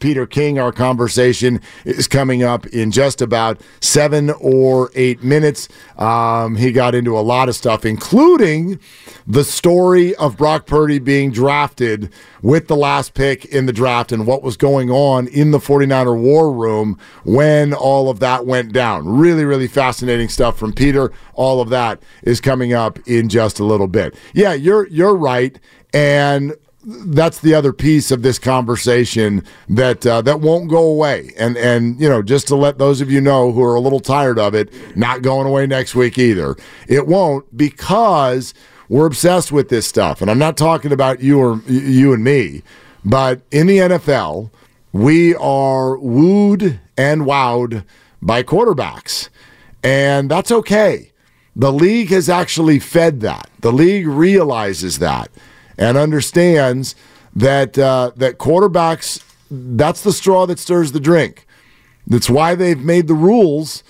Peter King. Our conversation is coming up in just about seven or eight minutes. Um, he got into a lot of stuff, including the story of Brock Purdy being drafted with the last pick in the draft and what was going on in the 49er war room when all of that went down. Really, really fascinating stuff from Peter. All of that is coming up in just a little bit. Yeah, you're you're right. And that's the other piece of this conversation that uh, that won't go away. And and you know, just to let those of you know who are a little tired of it, not going away next week either. It won't because we're obsessed with this stuff. And I'm not talking about you or you and me, but in the NFL, we are wooed and wowed by quarterbacks. And that's okay. The league has actually fed that. The league realizes that and understands that uh, that quarterbacks that's the straw that stirs the drink. That's why they've made the rules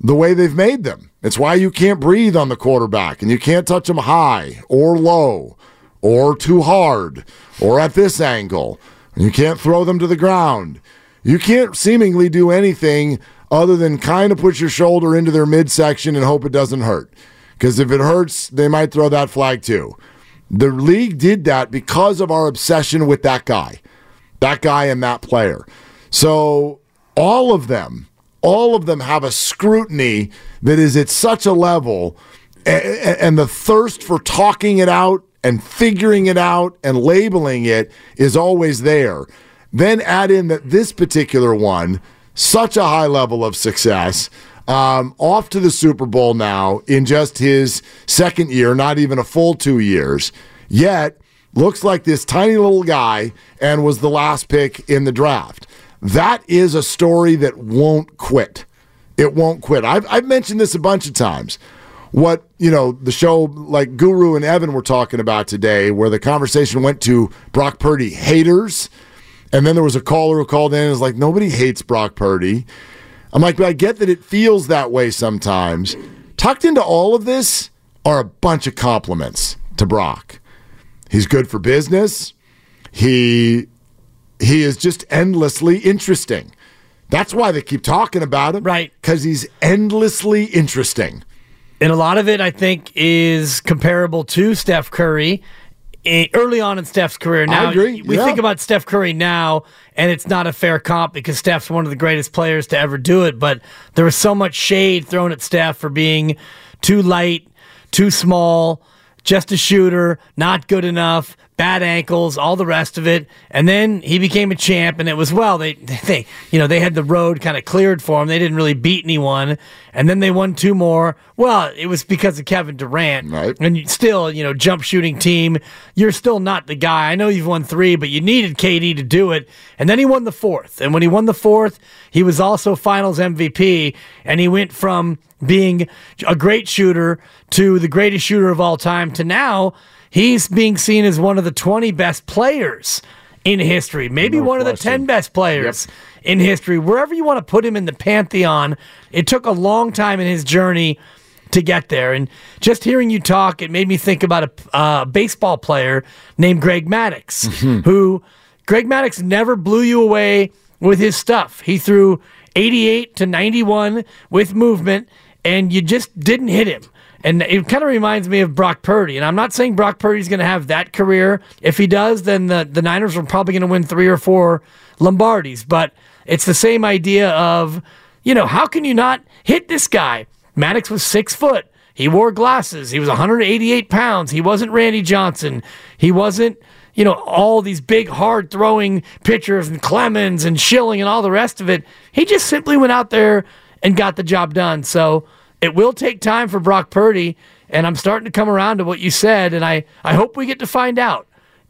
the way they've made them. It's why you can't breathe on the quarterback and you can't touch them high or low or too hard or at this angle. You can't throw them to the ground. You can't seemingly do anything other than kind of put your shoulder into their midsection and hope it doesn't hurt. Because if it hurts, they might throw that flag too. The league did that because of our obsession with that guy, that guy and that player. So all of them, all of them have a scrutiny that is at such a level, and the thirst for talking it out and figuring it out and labeling it is always there. Then add in that this particular one, such a high level of success. Um, off to the Super Bowl now in just his second year, not even a full two years. Yet, looks like this tiny little guy and was the last pick in the draft. That is a story that won't quit. It won't quit. I've, I've mentioned this a bunch of times. What, you know, the show like Guru and Evan were talking about today, where the conversation went to Brock Purdy haters. And then there was a caller who called in and was like, nobody hates Brock Purdy. I'm like, but I get that it feels that way sometimes. Tucked into all of this are a bunch of compliments to Brock. He's good for business. He he is just endlessly interesting. That's why they keep talking about him. Right. Because he's endlessly interesting. And a lot of it, I think, is comparable to Steph Curry early on in Steph's career. Now, we Yeah. think about Steph Curry now, and it's not a fair comp because Steph's one of the greatest players to ever do it. But there was so much shade thrown at Steph for being too light, too small, just a shooter, not good enough, bad ankles, all the rest of it. And then he became a champ, and it was well. They they you know they had the road kind of cleared for him. They didn't really beat anyone, and then they won two more. Well, it was because of Kevin Durant, Right. And still, you know, jump shooting team. You're still not the guy. I know you've won three, but you needed KD to do it. And then he won the fourth. And when he won the fourth, he was also Finals MVP, and he went from being a great shooter to the greatest shooter of all time to now he's being seen as one of the 20 best players in history, maybe No one of the 10 best players in history. Wherever you want to put him in the pantheon, it took a long time in his journey to get there. And just hearing you talk, it made me think about a uh, baseball player named Greg Maddux, who Greg Maddux never blew you away with his stuff. He threw 88 to 91 with movement, and you just didn't hit him. And it kind of reminds me of Brock Purdy. And I'm not saying Brock Purdy's going to have that career. If he does, then the, the Niners are probably going to win three or four Lombardis. But it's the same idea of, you know, how can you not hit this guy? Maddux was six foot. He wore glasses. He was 188 pounds. He wasn't Randy Johnson. He wasn't, you know, all these big hard throwing pitchers and Clemens and Schilling and all the rest of it. He just simply went out there and got the job done. So it will take time for Brock Purdy. And I'm starting to come around to what you said. And I, I hope we get to find out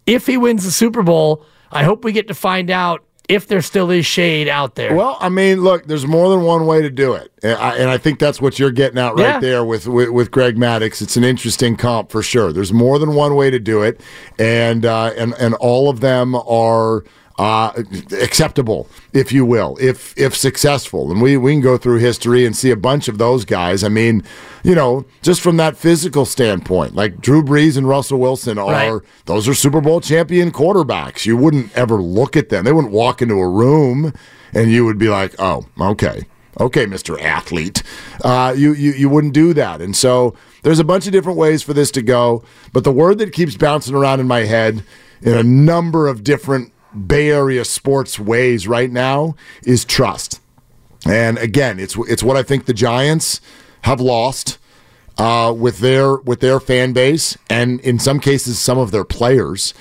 if he wins the Super Bowl. I hope we get to find out if there still is shade out there. Well, I mean, look, there's more than one way to do it, and I, and I think that's what you're getting at right Yeah. there with, with with Greg Maddux. It's an interesting comp for sure. There's more than one way to do it, and uh, and and all of them are. Uh, acceptable, if you will, if if successful, and we we can go through history and see a bunch of those guys. I mean, you know, just from that physical standpoint, like Drew Brees and Russell Wilson are Right. those are Super Bowl champion quarterbacks. You wouldn't ever look at them. They wouldn't walk into a room and you would be like, oh, okay. Okay, Mr. Athlete. Uh, you, you, you wouldn't do that. And so there's a bunch of different ways for this to go. But the word that keeps bouncing around in my head in a number of different Bay Area sports ways right now is trust. And again, it's it's what I think the Giants have lost uh, with their with their fan base, and in some cases, some of their players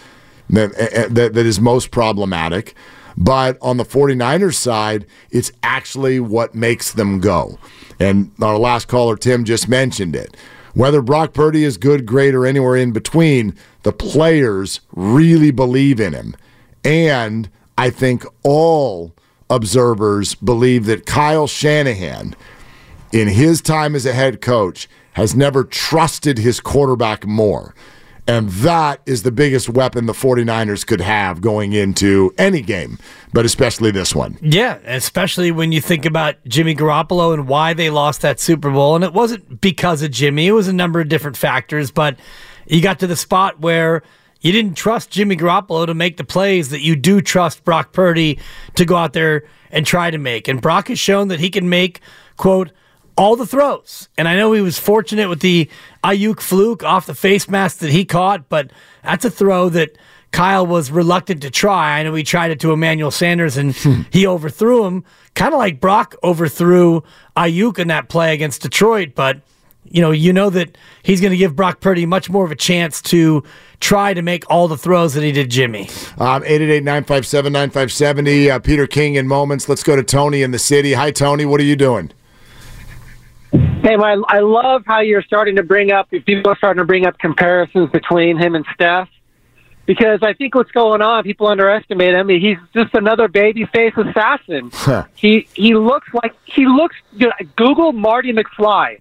that, uh, that that is most problematic. But on the 49ers side, it's actually what makes them go. And our last caller, Tim, just mentioned it. Whether Brock Purdy is good, great, or anywhere in between, the players really believe in him. And I think all observers believe that Kyle Shanahan, in his time as a head coach, has never trusted his quarterback more. And that is the biggest weapon the 49ers could have going into any game, but especially this one. Yeah, especially when you think about Jimmy Garoppolo and why they lost that Super Bowl. And it wasn't because of Jimmy, it was a number of different factors. But you got to the spot where you didn't trust Jimmy Garoppolo to make the plays that you do trust Brock Purdy to go out there and try to make. And Brock has shown that he can make, quote, all the throws. And I know he was fortunate with the Aiyuk fluke off the face mask that he caught, but that's a throw that Kyle was reluctant to try. I know he tried it to Emmanuel Sanders and hmm. he overthrew him, kind of like Brock overthrew Aiyuk in that play against Detroit. But you know, you know that he's going to give Brock Purdy much more of a chance to try to make all the throws that he did Jimmy. Um, 888-957-9570. Uh, Peter King in moments. Let's go to Tony in the city. Hi, Tony. What are you doing? Hey, I, I love how you're starting to bring up, people are starting to bring up comparisons between him and Steph. Because I think what's going on, people underestimate him. He's just another babyface assassin. he he looks like he looks. You know, Google Marty McFly.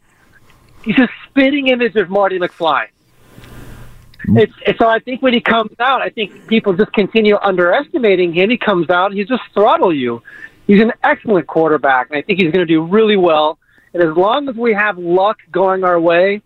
He's a spitting image of Marty McFly. It's, it's so I think when he comes out, I think people just continue underestimating him. He comes out, he just throttle you. He's an excellent quarterback, and I think he's going to do really well. And as long as we have luck going our way,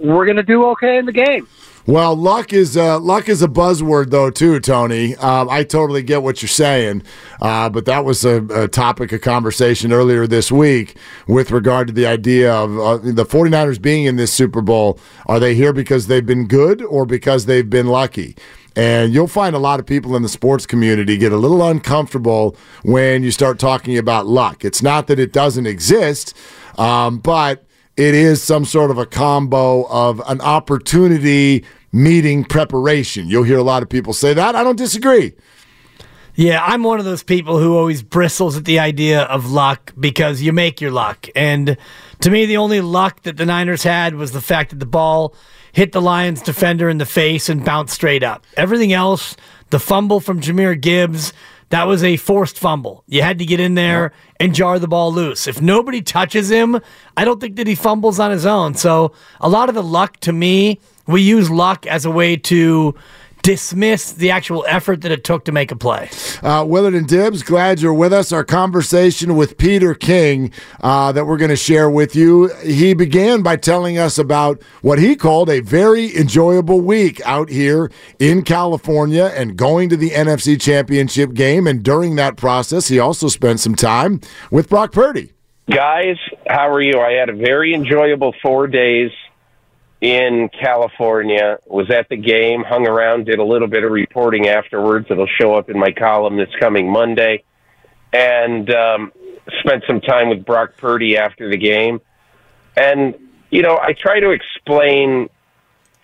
we're going to do okay in the game. Well, luck is uh, luck is a buzzword though too, Tony. Um, I totally get what you're saying, uh, but that was a, a topic of conversation earlier this week with regard to the idea of uh, the 49ers being in this Super Bowl. Are they here because they've been good or because they've been lucky? And you'll find a lot of people in the sports community get a little uncomfortable when you start talking about luck. It's not that it doesn't exist, um, but it is some sort of a combo of an opportunity meeting preparation. You'll hear a lot of people say that. I don't disagree. Yeah, I'm one of those people who always bristles at the idea of luck because you make your luck. And to me, the only luck that the Niners had was the fact that the ball hit the Lions defender in the face and bounced straight up. Everything else, the fumble from Jahmyr Gibbs, that was a forced fumble. You had to get in there and jar the ball loose. If nobody touches him, I don't think that he fumbles on his own. So a lot of the luck to me, we use luck as a way to dismiss the actual effort that it took to make a play. Uh, Willard and Dibs, glad you're with us. Our conversation with Peter King uh, that we're going to share with you. He began by telling us about what he called a very enjoyable week out here in California and going to the NFC Championship game. And during that process, he also spent some time with Brock Purdy. Guys, how are you? I had a very enjoyable four days in California. Was at the game, hung around, did a little bit of reporting afterwards. It'll show up in my column this coming Monday, and um, spent some time with Brock Purdy after the game. And you know, I try to explain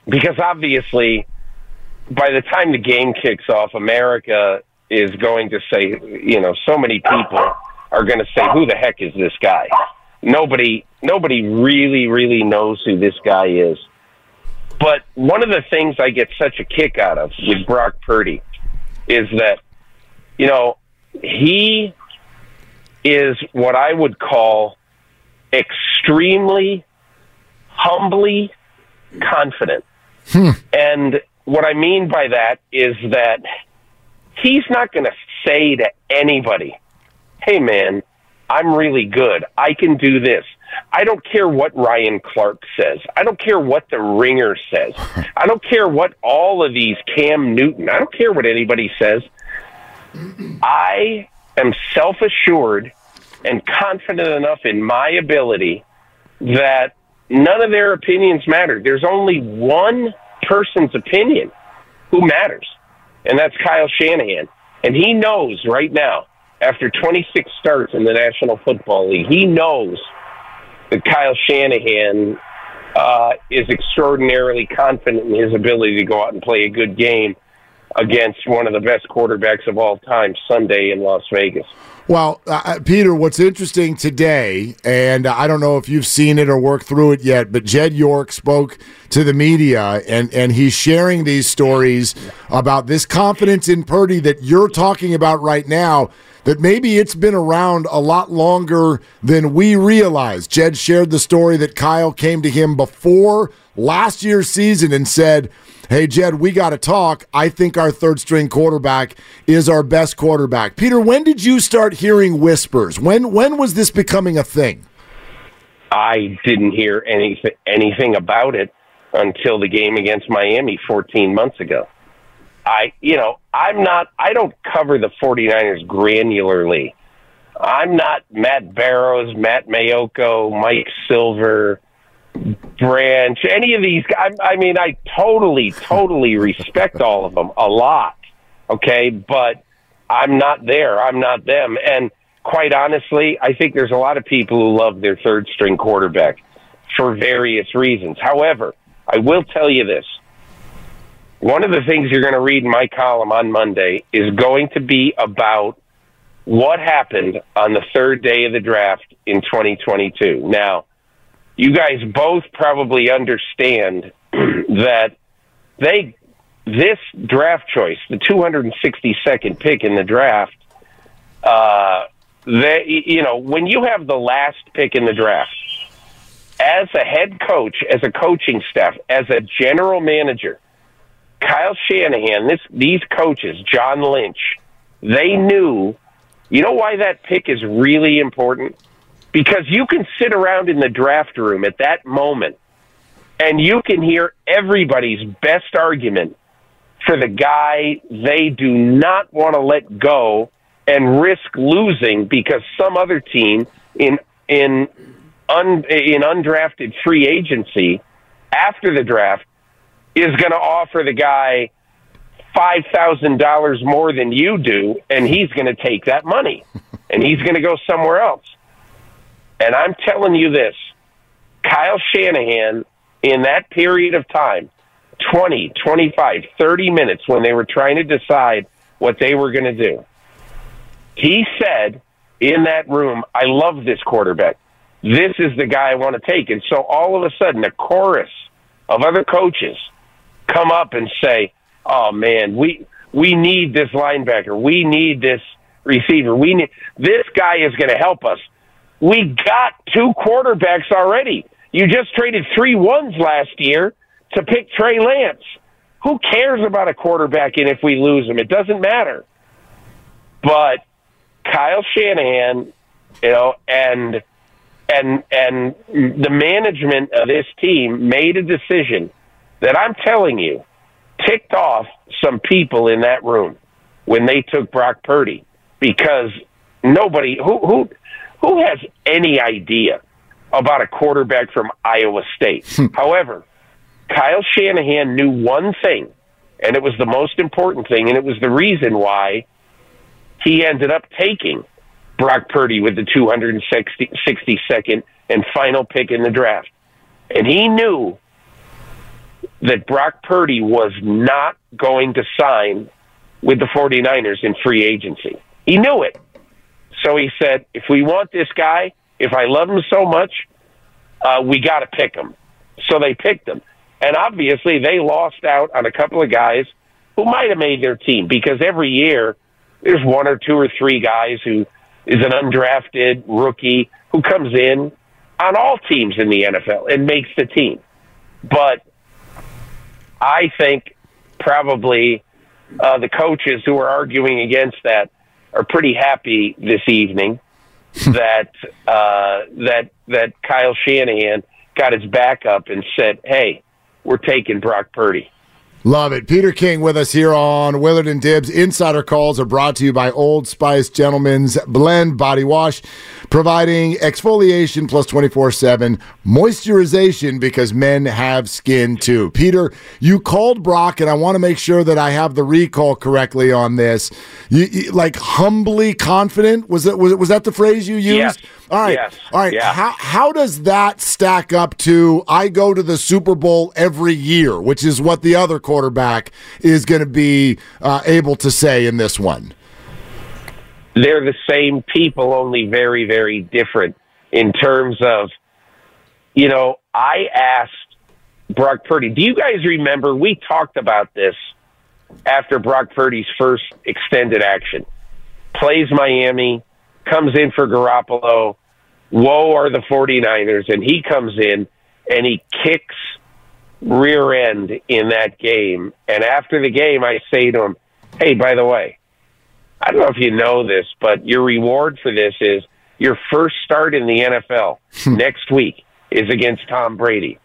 because obviously by the time the game kicks off, America is going to say, you know, so many people are going to say, "Who the heck is this guy?" Nobody, nobody really, really knows who this guy is. But one of the things I get such a kick out of with Brock Purdy is that, you know, he is what I would call extremely humbly confident. Hmm. And what I mean by that is that he's not going to say to anybody, hey, man, I'm really good. I can do this. I don't care what Ryan Clark says. I don't care what the ringer says. I don't care what all of these Cam Newton, I don't care what anybody says. I am self assured and confident enough in my ability that none of their opinions matter. There's only one person's opinion who matters, and that's Kyle Shanahan. And he knows right now, after 26 starts in the National Football League, he knows that Kyle Shanahan uh, is extraordinarily confident in his ability to go out and play a good game against one of the best quarterbacks of all time Sunday in Las Vegas. Well, uh, uh, Peter, what's interesting today, and I don't know if you've seen it or worked through it yet, but Jed York spoke to the media, and, and he's sharing these stories about this confidence in Purdy that you're talking about right now. That maybe it's been around a lot longer than we realize. Jed shared the story that Kyle came to him before last year's season and said, Hey, Jed, we got to talk. I think our third string quarterback is our best quarterback. Peter, when did you start hearing whispers? When when was this becoming a thing? I didn't hear anything anything about it until the game against Miami 14 months ago. I, you know, I'm not I don't cover the 49ers granularly. I'm not Matt Barrows, Matt Maiocco, Mike Silver, Branch, any of these guys. I mean, I totally, totally respect all of them a lot. Okay, but I'm not there. I'm not them. And quite honestly, I think there's a lot of people who love their third string quarterback for various reasons. However, I will tell you this. One of the things you're going to read in my column on Monday is going to be about what happened on the third day of the draft in 2022. Now, you guys both probably understand that they this draft choice, the 262nd pick in the draft, uh, they you know when you have the last pick in the draft, as a head coach, as a coaching staff, as a general manager, Kyle Shanahan, this these coaches, John Lynch, they knew. You know why that pick is really important? because you can sit around in the draft room at that moment and you can hear everybody's best argument for the guy they do not want to let go and risk losing because some other team in in un, in undrafted free agency after the draft is going to offer the guy five thousand dollars more than you do, and he's going to take that money, and he's going to go somewhere else. And I'm telling you this Kyle Shanahan, in that period of time, 20, 25, 30 minutes when they were trying to decide what they were going to do, he said in that room, I love this quarterback. This is the guy I want to take. And so all of a sudden, a chorus of other coaches come up and say, "Oh man, we we need this linebacker. We need this receiver. We need this guy is going to help us." We got two quarterbacks already. You just traded three ones last year to pick Trey Lance. Who cares about a quarterback and if we lose him? It doesn't matter. But Kyle Shanahan, you know, and and and the management of this team made a decision that I'm telling you ticked off some people in that room when they took Brock Purdy because nobody who who who has any idea about a quarterback from Iowa State? Hmm. However, Kyle Shanahan knew one thing, and it was the most important thing, and it was the reason why he ended up taking Brock Purdy with the 262nd and final pick in the draft. And he knew that Brock Purdy was not going to sign with the 49ers in free agency. He knew it. So he said, if we want this guy, if I love him so much, uh, we got to pick him. So they picked him. And obviously, they lost out on a couple of guys who might have made their team because every year there's one or two or three guys who is an undrafted rookie who comes in on all teams in the NFL and makes the team. But I think probably uh, the coaches who are arguing against that are pretty happy this evening that uh, that that Kyle Shanahan got his back up and said, "Hey, we're taking Brock Purdy." Love it. Peter King with us here on Willard and Dibs. Insider calls are brought to you by Old Spice Gentleman's Blend Body Wash, providing exfoliation plus 24 7 moisturization because men have skin too. Peter, you called Brock, and I want to make sure that I have the recall correctly on this. You, you, like humbly confident? Was it, was was that the phrase you used? All right. Yes. All right. Yeah. How, how does that stack up to I go to the Super Bowl every year, which is what the other quarterback is going to be uh, able to say in this one? They're the same people, only very, very different in terms of, you know, I asked Brock Purdy, do you guys remember we talked about this after Brock Purdy's first extended action? Plays Miami, comes in for Garoppolo. Woe are the 49ers. And he comes in and he kicks rear end in that game. And after the game, I say to him, hey, by the way, I don't know if you know this, but your reward for this is your first start in the NFL hmm. next week is against Tom Brady.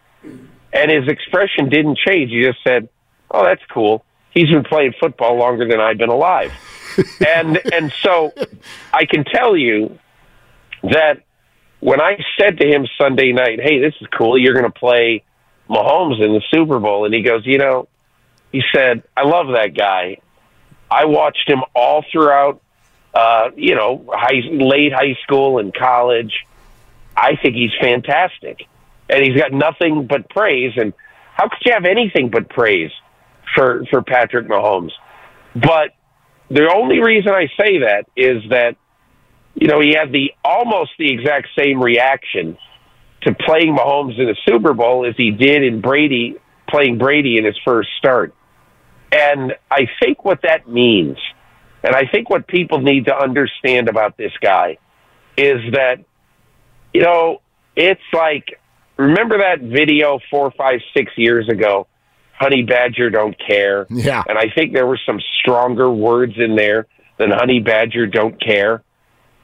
And his expression didn't change. He just said, oh, that's cool. He's been playing football longer than I've been alive. and and so I can tell you that when I said to him Sunday night, "Hey, this is cool. You're going to play Mahomes in the Super Bowl," and he goes, "You know," he said, "I love that guy. I watched him all throughout, uh, you know, high, late high school and college. I think he's fantastic, and he's got nothing but praise. And how could you have anything but praise for for Patrick Mahomes? But the only reason I say that is that you know he had the almost the exact same reaction to playing Mahomes in the Super Bowl as he did in Brady playing Brady in his first start. And I think what that means, and I think what people need to understand about this guy is that, you know, it's like, remember that video four, five, six years ago? Honey Badger don't care. Yeah. And I think there were some stronger words in there than Honey Badger don't care.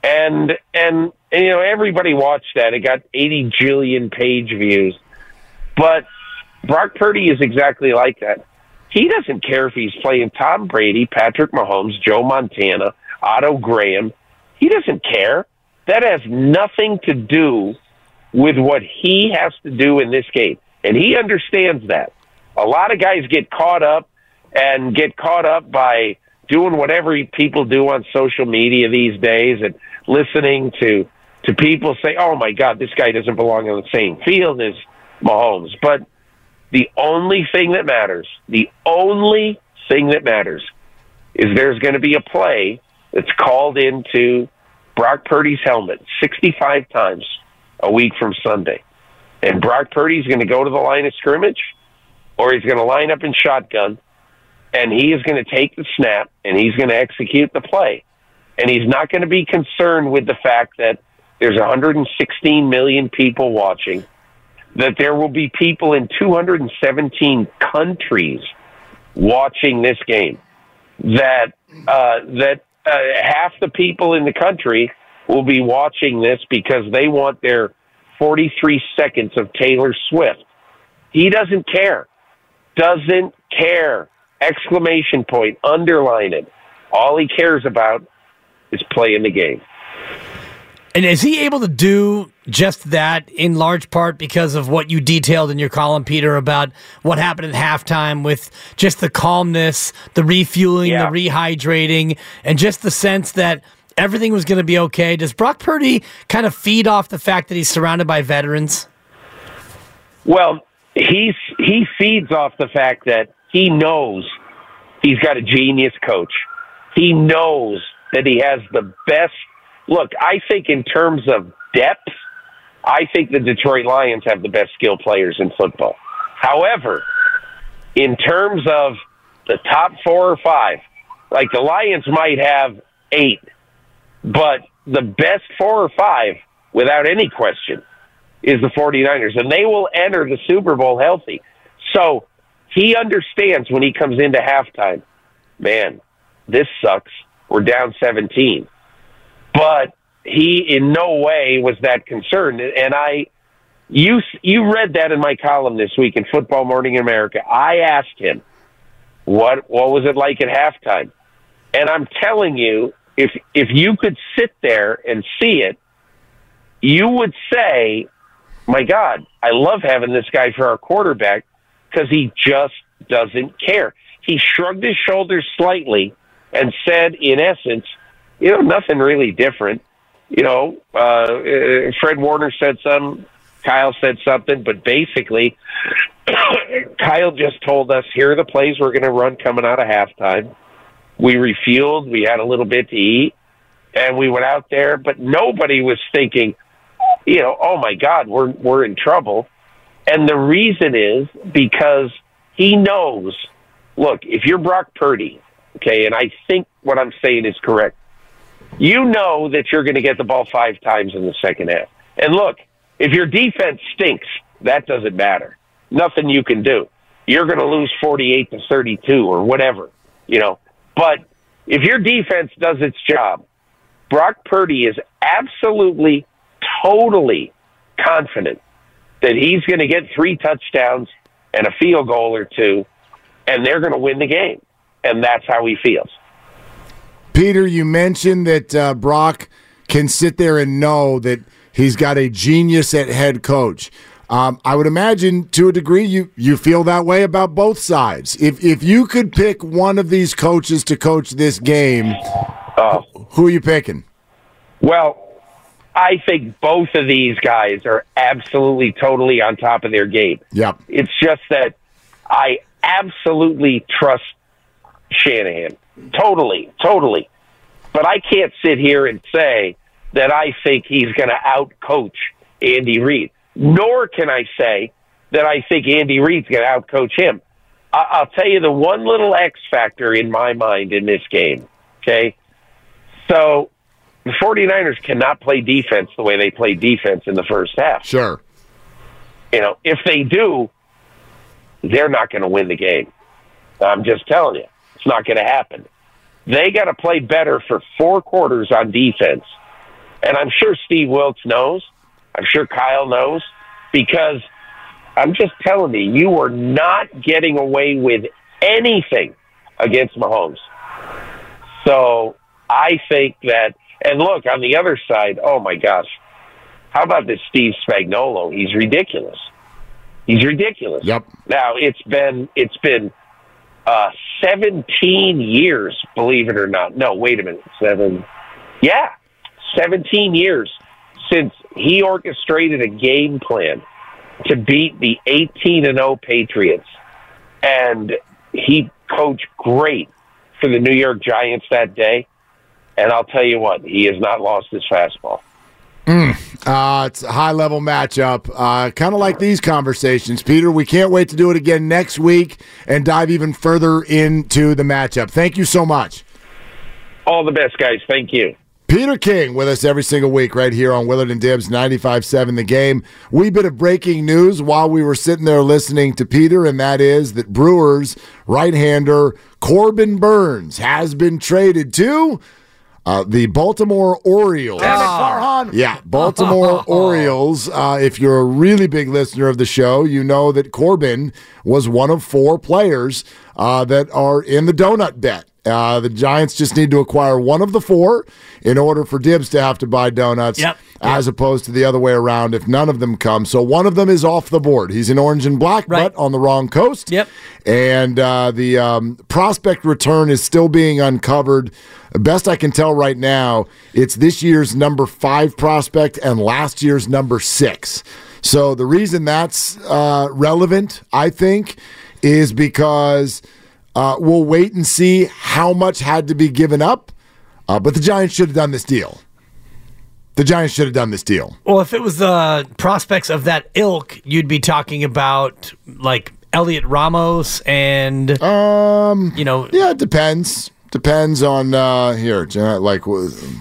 And, and, you know, everybody watched that. It got 80 jillion page views. But Brock Purdy is exactly like that. He doesn't care if he's playing Tom Brady, Patrick Mahomes, Joe Montana, Otto Graham. He doesn't care. That has nothing to do with what he has to do in this game. And he understands that. A lot of guys get caught up and get caught up by doing whatever people do on social media these days and listening to to people say, "Oh my God, this guy doesn't belong on the same field as Mahomes." But the only thing that matters, the only thing that matters, is there's going to be a play that's called into Brock Purdy's helmet 65 times a week from Sunday, and Brock Purdy's going to go to the line of scrimmage, or he's going to line up in shotgun, and he is going to take the snap and he's going to execute the play, and he's not going to be concerned with the fact that there's 116 million people watching, that there will be people in 217 countries watching this game, that uh, that uh, half the people in the country will be watching this because they want their 43 seconds of Taylor Swift. He doesn't care. Doesn't care. Exclamation point. Underline it. All he cares about is playing the game. And is he able to do just that in large part because of what you detailed in your column, Peter, about what happened at halftime with just the calmness, the refueling, Yeah. the rehydrating, and just the sense that everything was going to be okay? Does Brock Purdy kind of feed off the fact that he's surrounded by veterans? Well, he's he feeds off the fact that he knows he's got a genius coach. He knows that he has the best. Look, I think in terms of depth, I think the Detroit Lions have the best skill players in football. However, in terms of the top four or five, like the Lions might have eight, but the best four or five, without any question, is the 49ers, and they will enter the Super Bowl healthy. So he understands when he comes into halftime, man, this sucks. We're down 17. But he in no way was that concerned. And I, you, you read that in my column this week in Football Morning America. I asked him, what, what was it like at halftime? And I'm telling you, if, if you could sit there and see it, you would say, my God, I love having this guy for our quarterback because he just doesn't care. He shrugged his shoulders slightly and said, in essence, you know, nothing really different. You know, uh, Fred Warner said some, Kyle said something, but basically, Kyle just told us here are the plays we're going to run coming out of halftime. We refueled, we had a little bit to eat, and we went out there, but nobody was thinking, you know, oh my God, we're we're in trouble. And the reason is because he knows. Look, if you're Brock Purdy, okay, and I think what I'm saying is correct. You know that you're going to get the ball five times in the second half. And look, if your defense stinks, that doesn't matter. Nothing you can do. You're going to lose 48 to 32 or whatever, you know. But if your defense does its job, Brock Purdy is absolutely totally confident that he's going to get three touchdowns and a field goal or two, and they're going to win the game. And that's how he feels. Peter, you mentioned that uh, Brock can sit there and know that he's got a genius at head coach. Um, I would imagine to a degree you, you feel that way about both sides. If if you could pick one of these coaches to coach this game, uh, who are you picking? Well, I think both of these guys are absolutely totally on top of their game. Yep. It's just that I absolutely trust Shanahan. Totally, totally. But I can't sit here and say that I think he's going to outcoach Andy Reid. Nor can I say that I think Andy Reid's going to outcoach him. I- will tell you the one little X factor in my mind in this game. Okay. So the 49ers cannot play defense the way they play defense in the first half. Sure. You know, if they do, they're not going to win the game. I'm just telling you, it's not going to happen. They got to play better for four quarters on defense. And I'm sure Steve Wilks knows. I'm sure Kyle knows because I'm just telling you, you are not getting away with anything against Mahomes. So I think that and look, on the other side, oh my gosh, how about this Steve Spagnuolo? He's ridiculous. He's ridiculous. Yep. Now it's been it's been uh, 17 years, believe it or not. No, wait a minute, seven. Yeah, 17 years since he orchestrated a game plan to beat the 18 and 0 Patriots, and he coached great for the New York Giants that day. And I'll tell you what, he has not lost his fastball. Mm, uh, it's a high level matchup, uh, kind of like these conversations. Peter, we can't wait to do it again next week and dive even further into the matchup. Thank you so much. All the best, guys. Thank you. Peter King with us every single week right here on Willard and Dibs 95.7 The Game. Wee bit of breaking news while we were sitting there listening to Peter, and that is that Brewers right-hander Corbin Burnes has been traded to uh, the Baltimore Orioles. Oh. Yeah, Baltimore Orioles. Uh, if you're a really big listener of the show, you know that Corbin was one of four players uh, that are in the donut bet. Uh, the Giants just need to acquire one of the four in order for Dibs to have to buy donuts, yep. As opposed to the other way around if none of them come. So one of them is off the board. He's in orange and black, right. but on the wrong coast. Yep. And uh, the um, prospect return is still being uncovered. Best I can tell right now, it's this year's number five prospect and last year's number six. So the reason that's uh, relevant, I think, is because uh, we'll wait and see how much had to be given up. Uh, but the Giants should have done this deal. The Giants should have done this deal. Well, if it was the prospects of that ilk, you'd be talking about like Heliot Ramos and Um, you know yeah, it depends. Depends on uh, here, like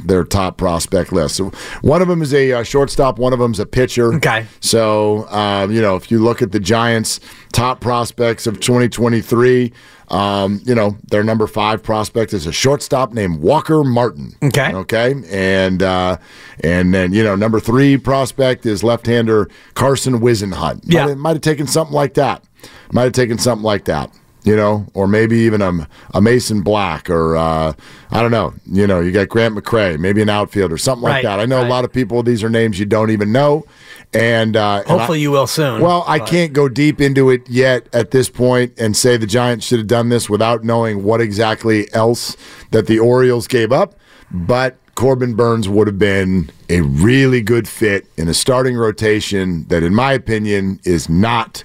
their top prospect list. So one of them is a uh, shortstop. One of them's a pitcher. Okay. So um, you know, if you look at the Giants' top prospects of 2023, um, you know their number five prospect is a shortstop named Walker Martin. Okay. Okay. And uh, and then you know number three prospect is left-hander Carson Whisenhunt. Yeah. Might have, might have taken something like that. Might have taken something like that you know, or maybe even a, a Mason Black, or uh, I don't know. You know, you got Grant McCray, maybe an outfielder, something like that. I know right. a lot of people; these are names you don't even know, and uh, and hopefully I- you will soon. well, I can't go deep into it yet at this point and say the Giants should have done this without knowing what exactly else that the Orioles gave up. But Corbin Burnes would have been a really good fit in a starting rotation that, in my opinion, is not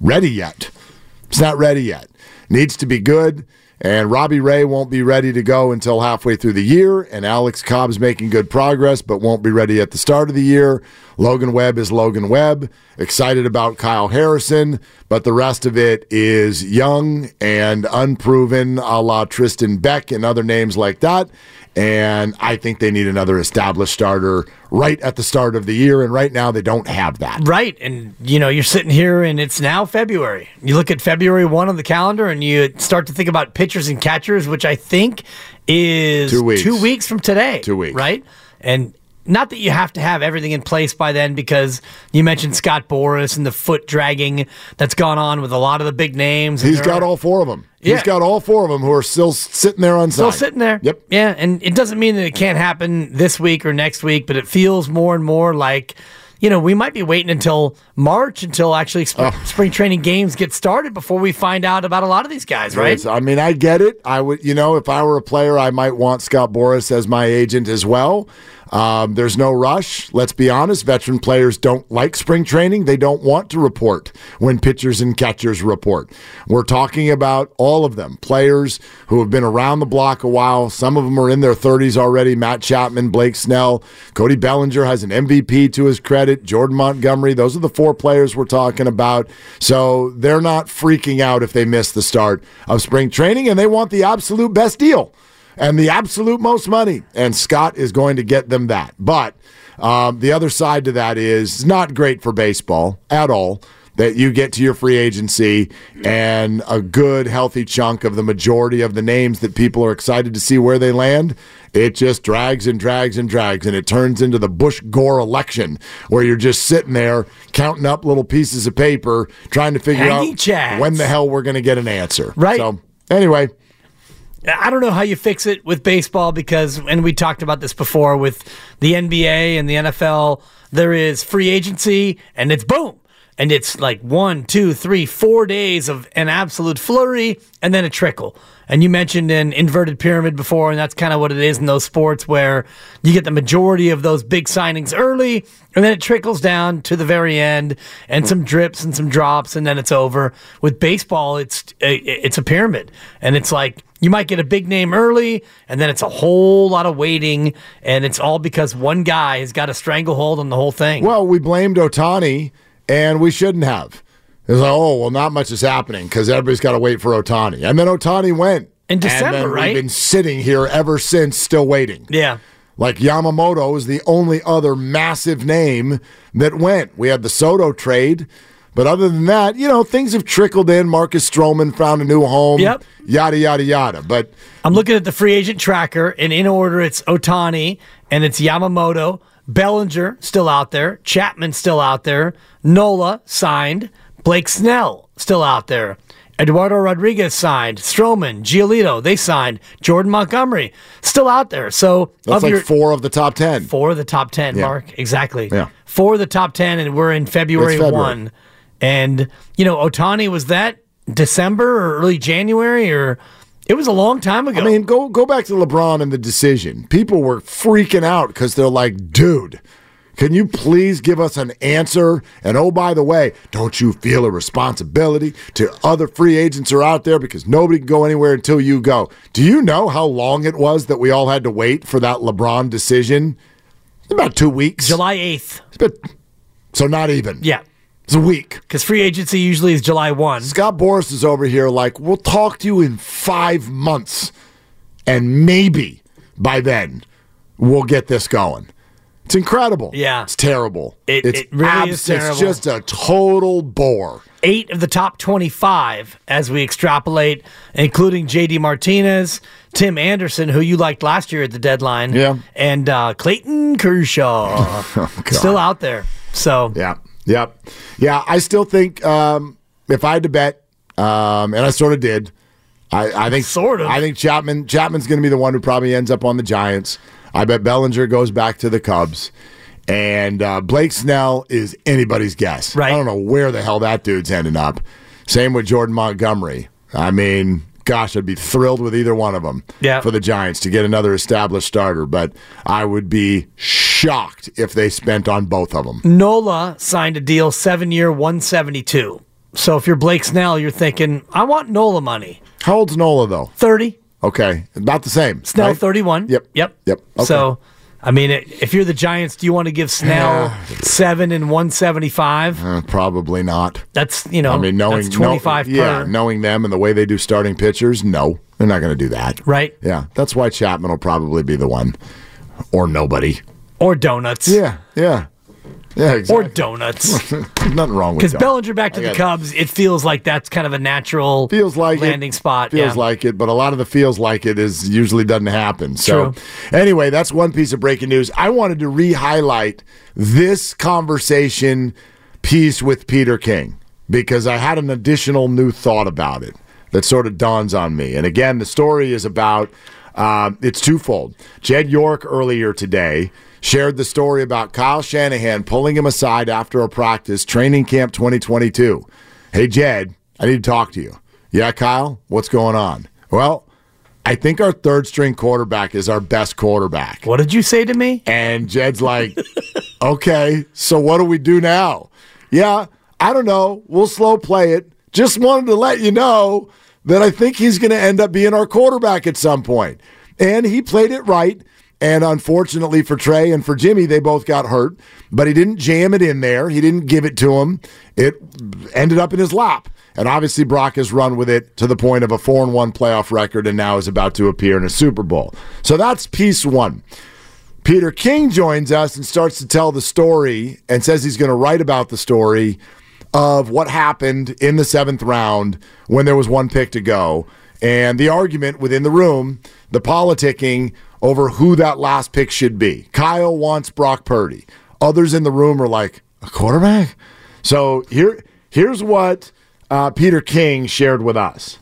ready yet. It's not ready yet. Needs to be good. And Robbie Ray won't be ready to go until halfway through the year. And Alex Cobb's making good progress, but won't be ready at the start of the year. Logan Webb is Logan Webb. Excited about Kyle Harrison, but the rest of it is young and unproven, a la Tristan Beck and other names like that. And I think they need another established starter right at the start of the year. And right now, they don't have that. Right. And, you know, you're sitting here and it's now February. You look at February 1 on the calendar and you start to think about pitchers and catchers, which I think is Two weeks. two weeks from today. Two weeks. Right. And not that you have to have everything in place by then because you mentioned Scott Boras and the foot dragging that's gone on with a lot of the big names. He's got are- all four of them. Yeah. He's got all four of them who are still sitting there unsigned. Still sitting there. Yep. Yeah, and it doesn't mean that it can't happen this week or next week, but it feels more and more like, you know, we might be waiting until March until actually sp- oh. spring training games get started before we find out about a lot of these guys, right? I mean, I get it. I would, you know, if I were a player, I might want Scott Boras as my agent as well. Um, there's no rush. Let's be honest. Veteran players don't like spring training. They don't want to report when pitchers and catchers report. We're talking about all of them players who have been around the block a while. Some of them are in their 30s already. Matt Chapman, Blake Snell, Cody Bellinger has an MVP to his credit. Jordan Montgomery. Those are the four players we're talking about. So they're not freaking out if they miss the start of spring training, and they want the absolute best deal and the absolute most money. And Scott is going to get them that. But um, the other side to that is not great for baseball at all that you get to your free agency and a good, healthy chunk of the majority of the names that people are excited to see where they land. It just drags and drags and drags, and it turns into the Bush Gore election where you're just sitting there counting up little pieces of paper, trying to figure Hanging out chads. when the hell we're going to get an answer. Right. So, anyway, I don't know how you fix it with baseball because, and we talked about this before with the NBA and the NFL, there is free agency and it's boom. And it's like one, two, three, four days of an absolute flurry and then a trickle. And you mentioned an inverted pyramid before, and that's kind of what it is in those sports where you get the majority of those big signings early, and then it trickles down to the very end, and some drips and some drops, and then it's over. With baseball, it's it's a pyramid, and it's like you might get a big name early, and then it's a whole lot of waiting, and it's all because one guy has got a stranglehold on the whole thing. Well, we blamed Ohtani, and we shouldn't have. It's like, oh, well, not much is happening because everybody's got to wait for Ohtani. And then Ohtani went. In December, right? We've been sitting here ever since, still waiting. yeah. Like Yamamoto is the only other massive name that went. We had the Soto trade, but other than that, you know, things have trickled in. Marcus Stroman found a new home. Yep. Yada, yada, yada. But I'm looking at the free agent tracker, and in order, it's Ohtani, and it's Yamamoto, Bellinger still out there, Chapman still out there, Nola signed, Blake Snell still out there, Eduardo Rodriguez signed, Stroman, Giolito they signed, Jordan Montgomery still out there. So that's like your four of the top 10. four of the top ten, Mark exactly. Yeah. four of the top ten, and we're in February, February. one. And you know, Ohtani was that December or early January or. It was a long time ago. I mean, go go back to LeBron and the decision. People were freaking out because they're like, dude, Can you please give us an answer? And oh, by the way, don't you feel a responsibility to other free agents who are out there because nobody can go anywhere until you go? Do you know how long it was that we all had to wait for that LeBron decision? About two weeks. July 8th. But, so not even. Yeah. It's a week. Because free agency usually is July 1. Scott Boras is over here like, we'll talk to you in five months. And maybe by then we'll get this going. It's incredible. Yeah. It's terrible. It- it's it really is terrible. It's just a total bore. Eight of the top 25 as we extrapolate, including JD Martinez, Tim Anderson, who you liked last year at the deadline, Yeah. and uh, Clayton Kershaw. Still out there. So, Yeah. Yep. Yeah. I still think um, if I had to bet, um, and I sort of did, I, I think Sort of. I think Chapman Chapman's going to be the one who probably ends up on the Giants. I bet Bellinger goes back to the Cubs. And uh, Blake Snell is anybody's guess. Right. I don't know where the hell that dude's ending up. Same with Jordan Montgomery. I mean, gosh, I'd be thrilled with either one of them Yeah. for the Giants to get another established starter. But I would be shocked if they spent on both of them. Nola signed a deal seven year, 172. So if you're Blake Snell, you're thinking, I want Nola money. How old's Nola though? 30. Okay, about the same. Snell, right? 31. Yep. Yep. Yep. Okay. So, I mean, if you're the Giants, do you want to give Snell seven and 175? Uh, probably not. That's, you know, I mean, knowing that's 25 know, yeah, per. knowing them and the way they do starting pitchers, no, they're not going to do that. Right? Yeah, that's why Chapman will probably be the one, or nobody. Or donuts. Yeah, yeah, yeah. Exactly. Or donuts. Nothing wrong with that. Because. Bellinger back to I the got it. Cubs, it feels like that's kind of a natural feels like landing it, spot. Feels yeah. like it, but a lot of the feels like it is usually doesn't happen. So, True. anyway, that's one piece of breaking news. I wanted to re-highlight this conversation piece with Peter King because I had an additional new thought about it that sort of dawns on me. And again, the story is about uh, it's twofold. Jed York earlier today shared the story about Kyle Shanahan pulling him aside after a practice, training camp 2022. Hey, Jed, I need to talk to you. Yeah, Kyle, what's going on? Well, I think our third string quarterback is our best quarterback. What did you say to me? And Jed's like, okay, so what do we do now? Yeah, I don't know. We'll slow play it. Just wanted to let you know that I think he's going to end up being our quarterback at some point. And he played it right. And unfortunately for Trey and for Jimmy, they both got hurt, but he didn't jam it in there. He didn't give it to him. It ended up in his lap. And obviously, Brock has run with it to the point of a 4 and 1 playoff record and now is about to appear in a Super Bowl. So that's piece one. Peter King joins us and starts to tell the story and says he's going to write about the story of what happened in the seventh round when there was one pick to go and the argument within the room, the politicking over who that last pick should be. Kyle wants Brock Purdy. Others in the room are like, a quarterback? So here, here's what uh, Peter King shared with us.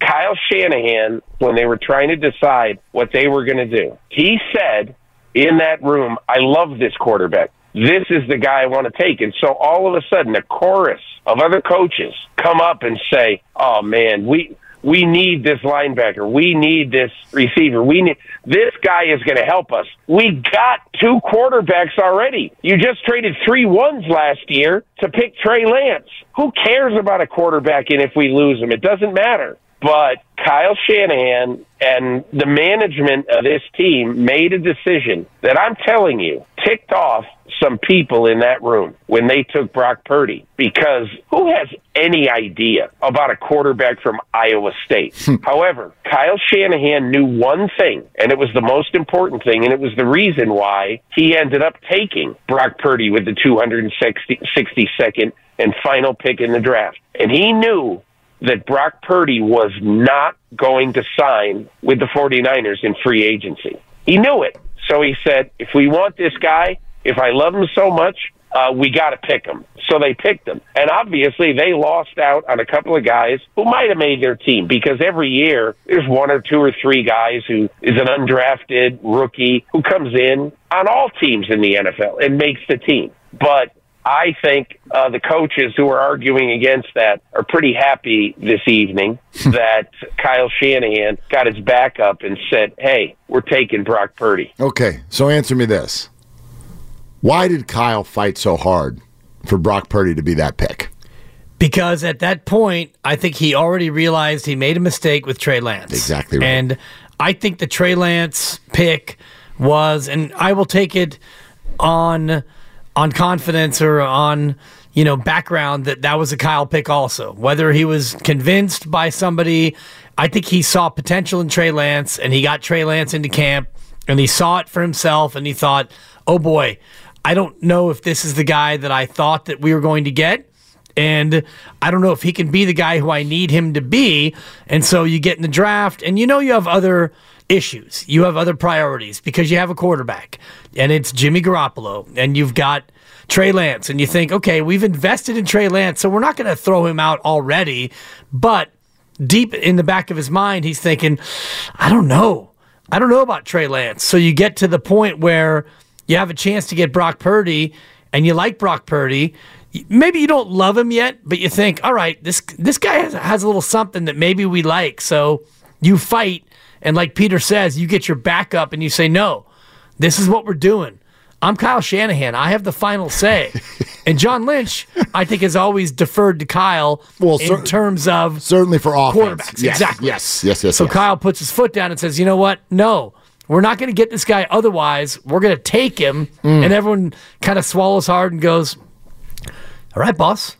Kyle Shanahan, when they were trying to decide what they were going to do, he said in that room, I love this quarterback. This is the guy I want to take. And so all of a sudden, a chorus of other coaches come up and say, Oh man, we, we need this linebacker. We need this receiver. We need this guy is going to help us. We got two quarterbacks already. You just traded three ones last year to pick Trey Lance. Who cares about a quarterback and if we lose him? It doesn't matter. But Kyle Shanahan and the management of this team made a decision that I'm telling you ticked off some people in that room when they took Brock Purdy because who has any idea about a quarterback from Iowa State? Hmm. However, Kyle Shanahan knew one thing, and it was the most important thing, and it was the reason why he ended up taking Brock Purdy with the 262nd and final pick in the draft. And he knew that Brock Purdy was not going to sign with the 49ers in free agency. He knew it. So he said, if we want this guy, if I love him so much, uh, we got to pick him. So they picked him. And obviously, they lost out on a couple of guys who might have made their team because every year there's one or two or three guys who is an undrafted rookie who comes in on all teams in the NFL and makes the team. But I think uh, the coaches who are arguing against that are pretty happy this evening that Kyle Shanahan got his back up and said, hey, we're taking Brock Purdy. Okay, so answer me this. Why did Kyle fight so hard for Brock Purdy to be that pick? Because at that point, I think he already realized he made a mistake with Trey Lance. Exactly right. And I think the Trey Lance pick was, and I will take it on on confidence or on you know background that that was a Kyle pick also. Whether he was convinced by somebody, I think he saw potential in Trey Lance, and he got Trey Lance into camp, and he saw it for himself, and he thought, oh boy, I don't know if this is the guy that I thought that we were going to get. And I don't know if he can be the guy who I need him to be. And so you get in the draft, and you know you have other issues. You have other priorities because you have a quarterback, and it's Jimmy Garoppolo, and you've got Trey Lance, and you think, okay, we've invested in Trey Lance, so we're not going to throw him out already. But deep in the back of his mind, he's thinking, I don't know. I don't know about Trey Lance. So you get to the point where you have a chance to get Brock Purdy, and you like Brock Purdy. Maybe you don't love him yet, but you think, all right, this this guy has, has a little something that maybe we like. So you fight, and like Peter says, you get your back up and you say, no, this is what we're doing. I'm Kyle Shanahan. I have the final say. and John Lynch, I think, has always deferred to Kyle Well, in cer- terms of Certainly for offense. quarterbacks. Yes, exactly. Yes, yes, yes. So yes. Kyle puts his foot down and says, "You know what? No, we're not going to get this guy. Otherwise, we're going to take him." Mm. And everyone kind of swallows hard and goes, "All right, boss.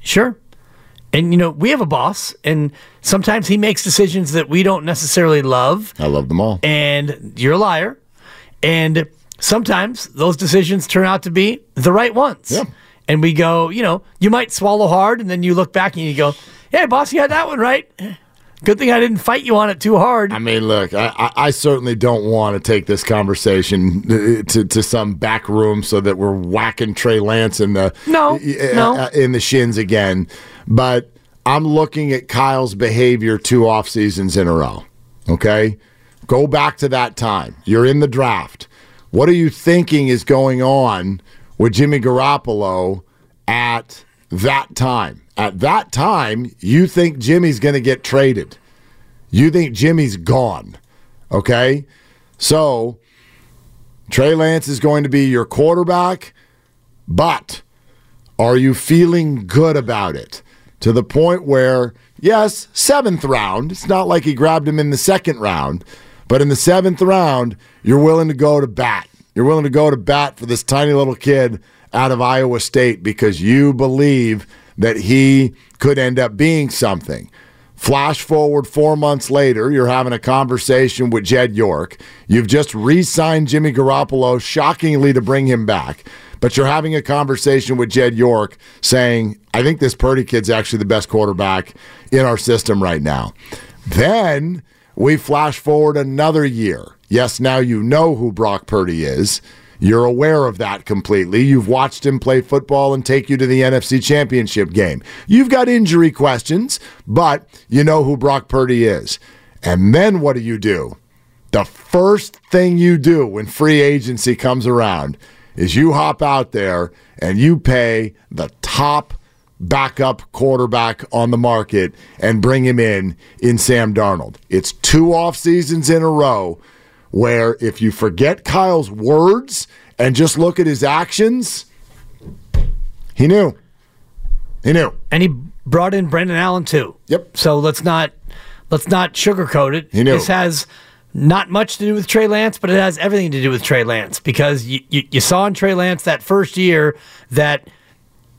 Sure." And you know, we have a boss, and sometimes he makes decisions that we don't necessarily love, I love them all. and you're a liar. And sometimes those decisions turn out to be the right ones. Yeah. And we go, you know, you might swallow hard, and then you look back and you go, "Hey, boss, you had that one right. Good thing I didn't fight you on it too hard." I mean, look, I, I, I certainly don't want to take this conversation uh, to, to some back room so that we're whacking Trey Lance in the No, uh, no. uh, in the shins again. But I'm looking at Kyle's behavior two off seasons in a row. Okay, go back to that time. You're in the draft. What are you thinking is going on with Jimmy Garoppolo at that time? At that time, you think Jimmy's going to get traded. You think Jimmy's gone. Okay? So, Trey Lance is going to be your quarterback, but are you feeling good about it? To the point where, yes, seventh round, it's not like he grabbed him in the second round, but in the seventh round, you're willing to go to bat. You're willing to go to bat for this tiny little kid out of Iowa State because you believe that he could end up being something. Flash forward four months later, you're having a conversation with Jed York. You've just re signed Jimmy Garoppolo, shockingly, to bring him back. But you're having a conversation with Jed York saying, I think this Purdy kid's actually the best quarterback in our system right now. Then we flash forward another year. Yes, now you know who Brock Purdy is. You're aware of that completely. You've watched him play football and take you to the NFC Championship game. You've got injury questions, but you know who Brock Purdy is. And then what do you do? The first thing you do when free agency comes around is you hop out there and you pay the top backup quarterback on the market and bring him in in Sam Darnold. It's two off seasons in a row where if you forget Kyle's words and just look at his actions, he knew. He knew. and he brought in Brandon Allen too. Yep. So let's not let's not sugarcoat it. He knew. This has not much to do with Trey Lance, but it has everything to do with Trey Lance because you, you, you saw in Trey Lance that first year that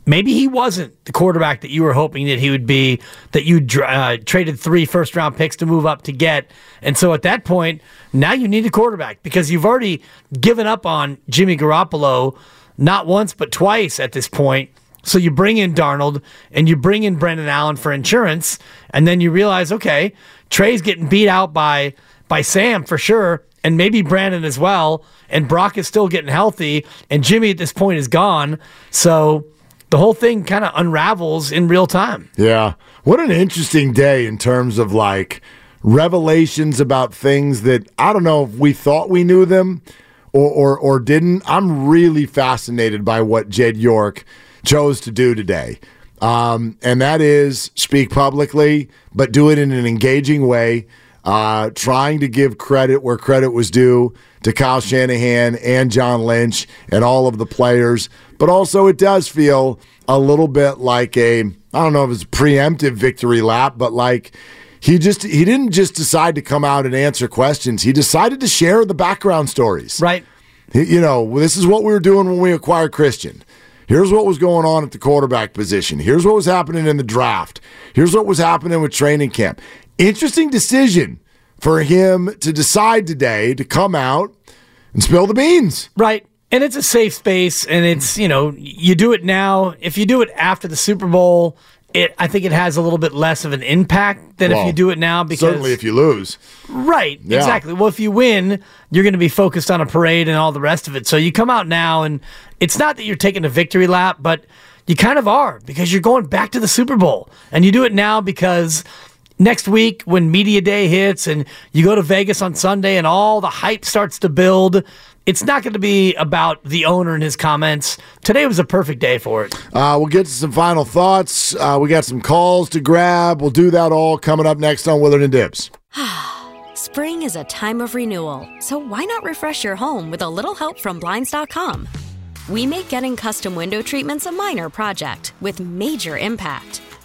maybe he wasn't the quarterback that you were hoping that he would be, that you uh, traded three first round picks to move up to get. And so at that point, now you need a quarterback because you've already given up on Jimmy Garoppolo not once, but twice at this point. So you bring in Darnold and you bring in Brandon Allen for insurance, and then you realize, okay, Trey's getting beat out by by Sam for sure, and maybe Brandon as well, and Brock is still getting healthy, and Jimmy at this point is gone. So the whole thing kind of unravels in real time. Yeah. What an interesting day in terms of like revelations about things that I don't know if we thought we knew them or or, or didn't. I'm really fascinated by what Jed York chose to do today. Um, and that is speak publicly, but do it in an engaging way. Uh, trying to give credit where credit was due to Kyle Shanahan and John Lynch and all of the players. But also, it does feel a little bit like a, I don't know if it's a preemptive victory lap, but like he just, he didn't just decide to come out and answer questions. He decided to share the background stories. Right. He- You know, this is what we were doing when we acquired Christian. Here's what was going on at the quarterback position. Here's what was happening in the draft. Here's what was happening with training camp. Interesting decision for him to decide today to come out and spill the beans. Right. And it's a safe space, and it's, you know, you do it now. If you do it after the Super Bowl, it I think it has a little bit less of an impact than if you do it now because Certainly, if you lose. Right, Yeah. exactly. Well, if you win, you're going to be focused on a parade and all the rest of it. So you come out now, and it's not that you're taking a victory lap, but you kind of are because you're going back to the Super Bowl. And you do it now because next week, when Media Day hits and you go to Vegas on Sunday and all the hype starts to build, it's not going to be about the owner and his comments. Today was a perfect day for it. Uh, we'll get to some final thoughts. Uh, we got some calls to grab. We'll do that all coming up next on Willard and Dibs. Spring is a time of renewal, so why not refresh your home with a little help from Blinds.com? We make getting custom window treatments a minor project with major impact.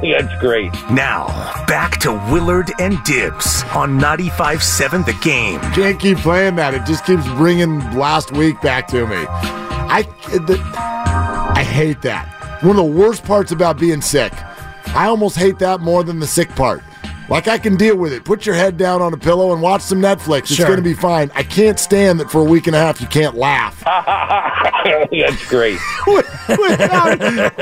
That's great. Now, back to Willard and Dibs on 95.7 The Game. Can't keep playing that. It just keeps bringing last week back to me. I, the, I hate that. One of the worst parts about being sick. I almost hate that more than the sick part. Like I can deal with it. Put your head down on a pillow and watch some Netflix. It's Sure. going to be fine. I can't stand that for a week and a half you can't laugh That's great. without,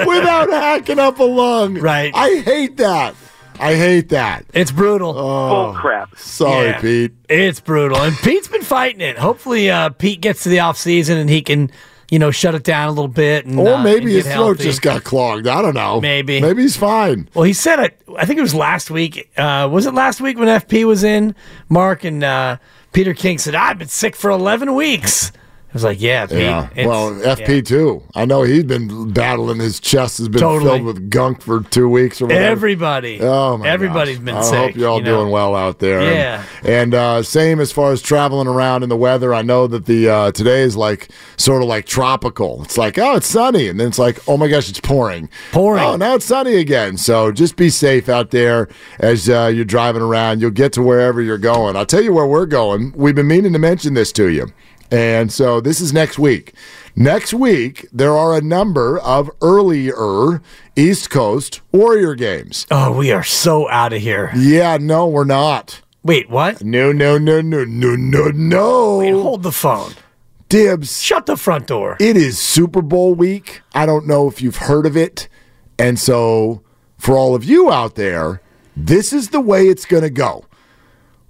without hacking up a lung. Right. I hate that. I hate that. It's brutal. Bull crap. Sorry, Yeah. Pete. It's brutal. And Pete's been fighting it. Hopefully, uh, Pete gets to the offseason and he can, you know, shut it down a little bit. And, Or uh, maybe and his throat healthy. just got clogged. I don't know. Maybe. Maybe he's fine. Well, he said it. I think it was last week. Uh, was it last week when FP was in? Mark and uh, Peter King said, "I've been sick for eleven weeks." I was like, "Yeah, Pete." Yeah. Well, FP yeah. too. I know he's been battling. His chest has been Totally. filled with gunk for two weeks or whatever. Everybody. Oh my Everybody's gosh. been I sick. hope you're all you know? doing well out there. And- Yeah. And, uh, same as far as traveling around in the weather. I know that the uh, today is like sort of like tropical. It's like oh, it's sunny, and then it's like oh my gosh, it's pouring. Pouring. Oh, now it's sunny again. So just be safe out there as uh, you're driving around. You'll get to wherever you're going. I'll tell you where we're going. We've been meaning to mention this to you. And so this is next week. Next week, there are a number of earlier East Coast Warrior games. Oh, we are so out of here. Yeah, no, we're not. Wait, what? No, no, no, no, no, no, no. Wait, hold the phone. Dibs. Shut the front door. It is Super Bowl week. I don't know if you've heard of it. And so, for all of you out there, this is the way it's going to go.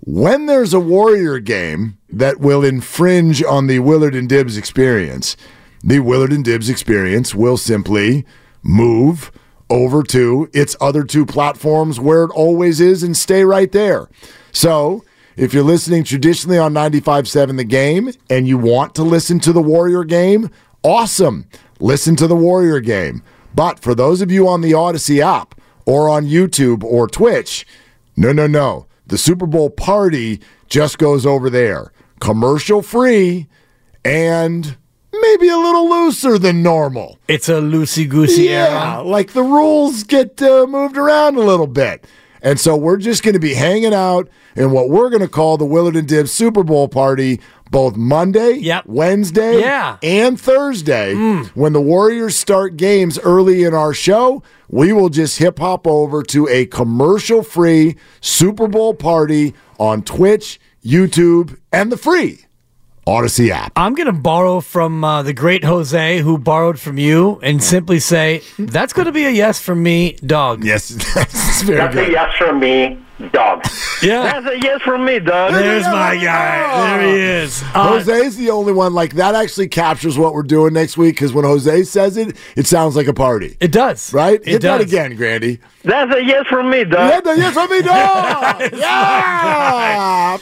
When there's a Warrior game that will infringe on the Willard and Dibs experience, the Willard and Dibs experience will simply move over to its other two platforms where it always is and stay right there. So, if you're listening traditionally on 95.7 The Game and you want to listen to the Warrior game, awesome. Listen to the Warrior game. But for those of you on the Audacy app or on YouTube or Twitch, no, no, no. The Super Bowl party just goes over there. Commercial free and maybe a little looser than normal. It's a loosey goosey Yeah, era. like the rules get uh, moved around a little bit. And so we're just going to be hanging out in what we're going to call the Willard and Dibs Super Bowl party both Monday, Yep. Wednesday, Yeah. and Thursday. Mm. When the Warriors start games early in our show, we will just hip hop over to a commercial free Super Bowl party on Twitch, YouTube, and the free Audacy app. I'm going to borrow from uh, the great Jose who borrowed from you and simply say, that's going to be a yes from me, dog. Yes, that's very That's a good. yes from me, dog. Yeah. That's a yes from me, dog. There's my guy. There he is. Uh, Jose's the only one like that. Actually captures what we're doing next week because when Jose says it, it sounds like a party, it does. right? It Hit that does. again, Grandy. That's a yes from me, dog. Yeah, the yes from me, dog. yeah.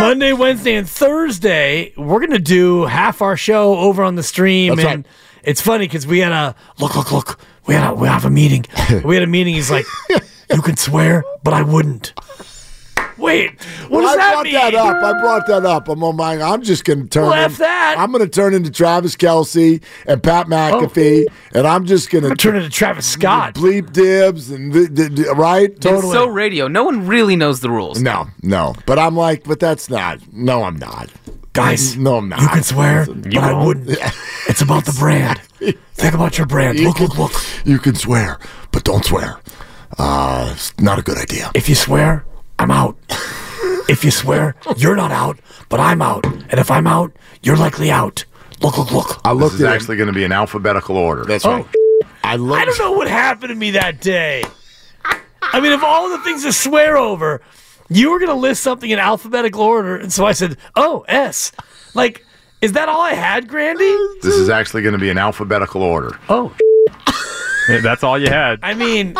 Monday, Wednesday, and Thursday, we're going to do half our show over on the stream. That's and right. it's funny because we had a look, look, look. We had a, we have a meeting. we had a meeting. He's like, you can swear, but I wouldn't. Wait, what does I that brought mean? that up. I brought that up. I'm on my. I'm just going to turn. Well, in- that. I'm going to turn into Travis Kelce and Pat McAfee, oh. and I'm just going to Turn into Travis Scott. bleep dibs and th- th- th- right. Totally. It's so radio. No one really knows the rules. No, no. But I'm like, but that's not. No, I'm not. Guys, No, I'm not. you can swear, but I wouldn't. It's about the brand. Think about your brand. You Look, can, look, look. You can swear, but don't swear. Uh, it's not a good idea. If you swear, I'm out. If you swear, you're not out, but I'm out. And if I'm out, you're likely out. Look, look, look. I looked This looked is at actually going to be an alphabetical order. That's Oh. right. I looked. I don't know what happened to me that day. I mean, of all the things to swear over, you were going to list something in alphabetical order. And so I said, oh, S. Like, is that all I had, Grandy? This is actually going to be an alphabetical order. Oh, That's all you had. I mean,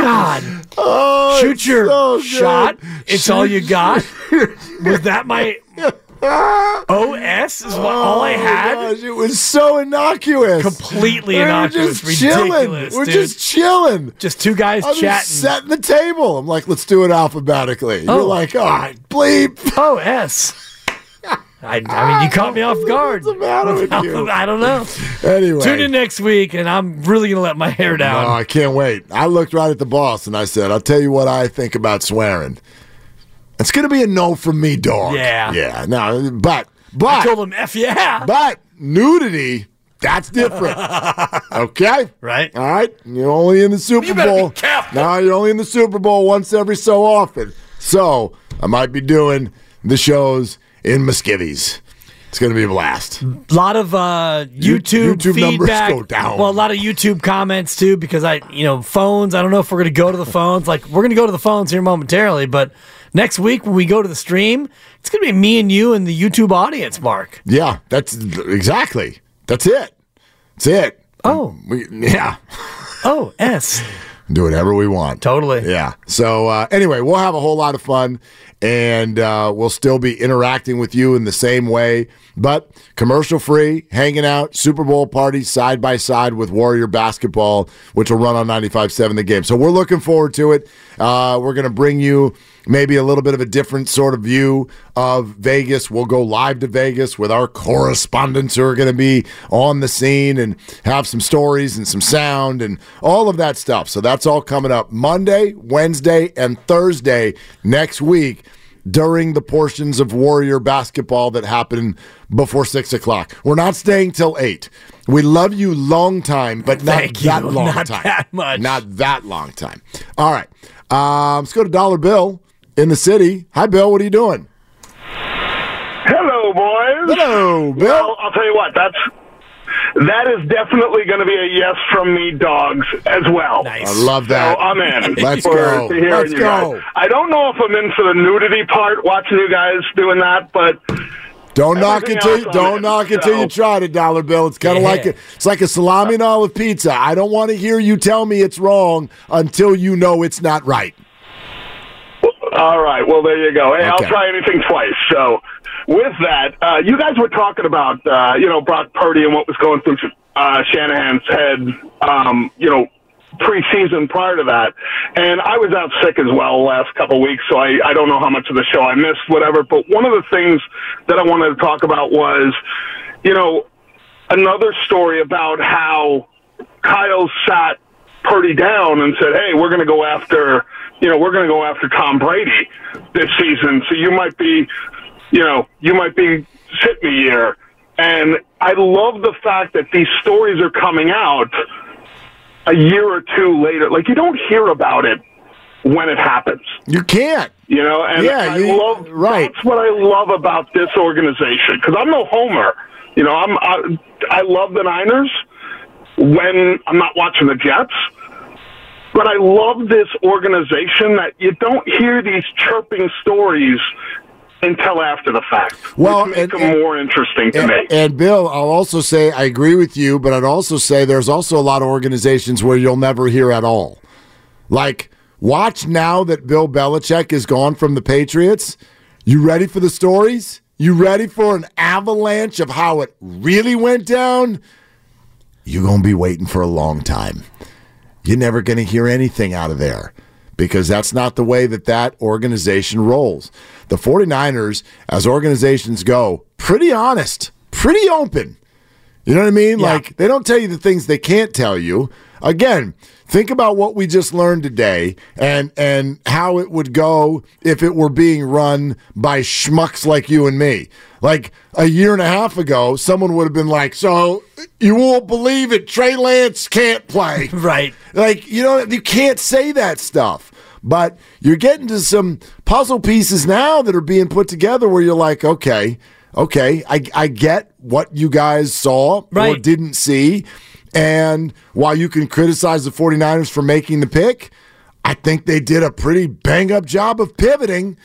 God. Oh, Shoot your so shot. It's all you got. Was that my OS? Is what all I Oh, had? gosh, it was so innocuous. Completely We were innocuous. just chilling. We're dude. just chilling. Just two guys I was chatting. setting the table. I'm like, let's do it alphabetically. You're Oh. like, all right, bleep. Oh, S. I, I mean, you caught me off guard. What's the matter with you? I don't know. Anyway. Tune in next week, and I'm really gonna let my hair down. No, I can't wait. I looked right at the boss and I said, I'll tell you what I think about swearing. It's going to be a no from me, dog. Yeah. Yeah. No, but, but I told him F yeah. but nudity, that's different. okay? Right. All right? You're only in the Super be Bowl. careful. No, you're only in the Super Bowl once every so often. So I might be doing the shows in Muskivies. It's going to be a blast. A lot of uh, YouTube, YouTube numbers feedback. go down. Well, a lot of YouTube comments too, because I, you know, phones. I don't know if we're going to go to the phones. Like we're going to go to the phones here momentarily, but next week when we go to the stream, it's going to be me and you and the YouTube audience. Mark. Yeah, that's exactly. That's it. That's it. Oh, We, yeah. oh, S. do whatever we want. Totally. Yeah. So uh, anyway, we'll have a whole lot of fun, and uh, we'll still be interacting with you in the same way, but commercial free, hanging out, Super Bowl party side by side with Warrior basketball, which will run on 95.7 the game. So we're looking forward to it. Uh, we're going to bring you maybe a little bit of a different sort of view of Vegas. We'll go live to Vegas with our correspondents who are going to be on the scene and have some stories and some sound and all of that stuff. So that's all coming up Monday, Wednesday, and Thursday next week during the portions of Warrior basketball that happen before six o'clock. We're not staying till eight. We love you long time, but not Thank you. that long Not time. that much. Not that long time. All right. Um, let's go to Dollar Bill in the city. Hi, Bill. What are you doing? Hello, boys. Hello, Bill. Well, I'll tell you what. That's that is definitely going to be a yes from me, dogs, as well. I love that. So I'm in. Let's for, go. to Let's you go. Guys. I don't know if I'm in for the nudity part, watching you guys doing that, but Don't knock it Everything till you, I'm don't in, knock it till you try it, Dollar Bill. It's kind of Yeah. like a, it's like a salami and olive pizza. I don't want to hear you tell me it's wrong until you know it's not right. All right. Well, there you go. Hey, Okay. I'll try anything twice. So, with that, uh, you guys were talking about, uh, you know, Brock Purdy and what was going through uh, Shanahan's head, um, you know, preseason prior to that. And I was out sick as well last couple of weeks, so I, I don't know how much of the show I missed, whatever. But one of the things that I wanted to talk about was, you know, another story about how Kyle sat Purdy down and said, "Hey, we're going to go after, you know, we're going to go after Tom Brady this season. So you might be, you know, you might be sit me here." And I love the fact that these stories are coming out a year or two later. Like you don't hear about it when it happens. You can't. You know, and Yeah, I you- love right. That's what I love about this organization because I'm no homer. You know, I'm I, I love the Niners when I'm not watching the Jets, but I love this organization that you don't hear these chirping stories until after the fact. Well, which make and- them more interesting to And, me. and Bill, I'll also say I agree with you, but I'd also say there's also a lot of organizations where you'll never hear at all. Like, watch now that Bill Belichick is gone from the Patriots. You ready for the stories? You ready for an avalanche of how it really went down? You're going to be waiting for a long time. You're never going to hear anything out of there because that's not the way that that organization rolls. The 49ers, as organizations go, pretty honest, pretty open. You know what I mean? Like they don't tell you the things they can't tell you. Again, think about what we just learned today and and how it would go if it were being run by schmucks like you and me. Like a year and a half ago, someone would have been like, "So you won't believe it, Trey Lance can't play." Right. Like, you know, you can't say that stuff. But you're getting to some puzzle pieces now that are being put together where you're like, okay, okay, I, I get what you guys saw or didn't see. And while you can criticize the 49ers for making the pick, I think they did a pretty bang up job of pivoting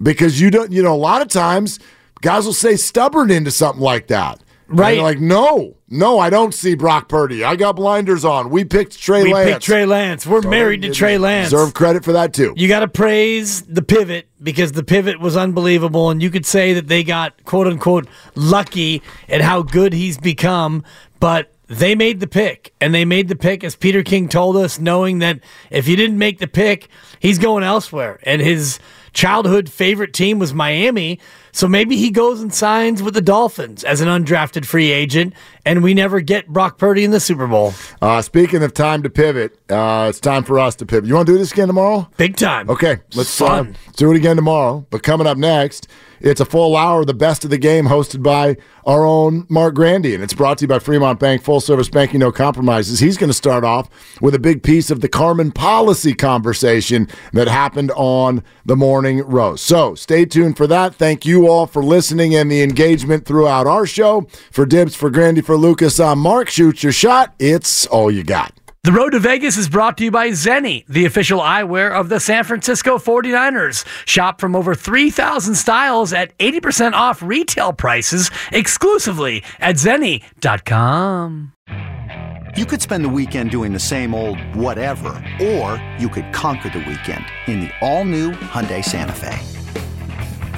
because you don't, you know, a lot of times guys will say stubborn into something like that. Right. like, no, no, I don't see Brock Purdy. I got blinders on. We picked Trey We Lance. We picked Trey Lance. We're married to Trey Lance. Deserve credit for that too. You got to praise the pivot because the pivot was unbelievable, and you could say that they got quote unquote lucky at how good he's become, but. They made the pick, and they made the pick, as Peter King told us, knowing that if you didn't make the pick, he's going elsewhere. And his childhood favorite team was Miami. So maybe he goes and signs with the Dolphins as an undrafted free agent, and we never get Brock Purdy in the Super Bowl. Uh, speaking of time to pivot, uh, it's time for us to pivot. You want to do this again tomorrow? Big time. Okay, let's, Fun. do it again tomorrow. But coming up next, it's a full hour of the best of the game hosted by our own Mark Grandy. And it's brought to you by Fremont Bank, full service banking, no compromises. He's going to start off with a big piece of the Carmen Policy conversation that happened on the morning roast. So stay tuned for that. Thank you all for listening and the engagement throughout our show. For Dibs, for Grandy, for Lucas, I'm Mark. Shoot your shot. It's all you got. The Road to Vegas is brought to you by Zenni, the official eyewear of the San Francisco 49ers. Shop from over 3,000 styles at 80% off retail prices exclusively at Zenni.com. You could spend the weekend doing the same old whatever, or you could conquer the weekend in the all-new Hyundai Santa Fe.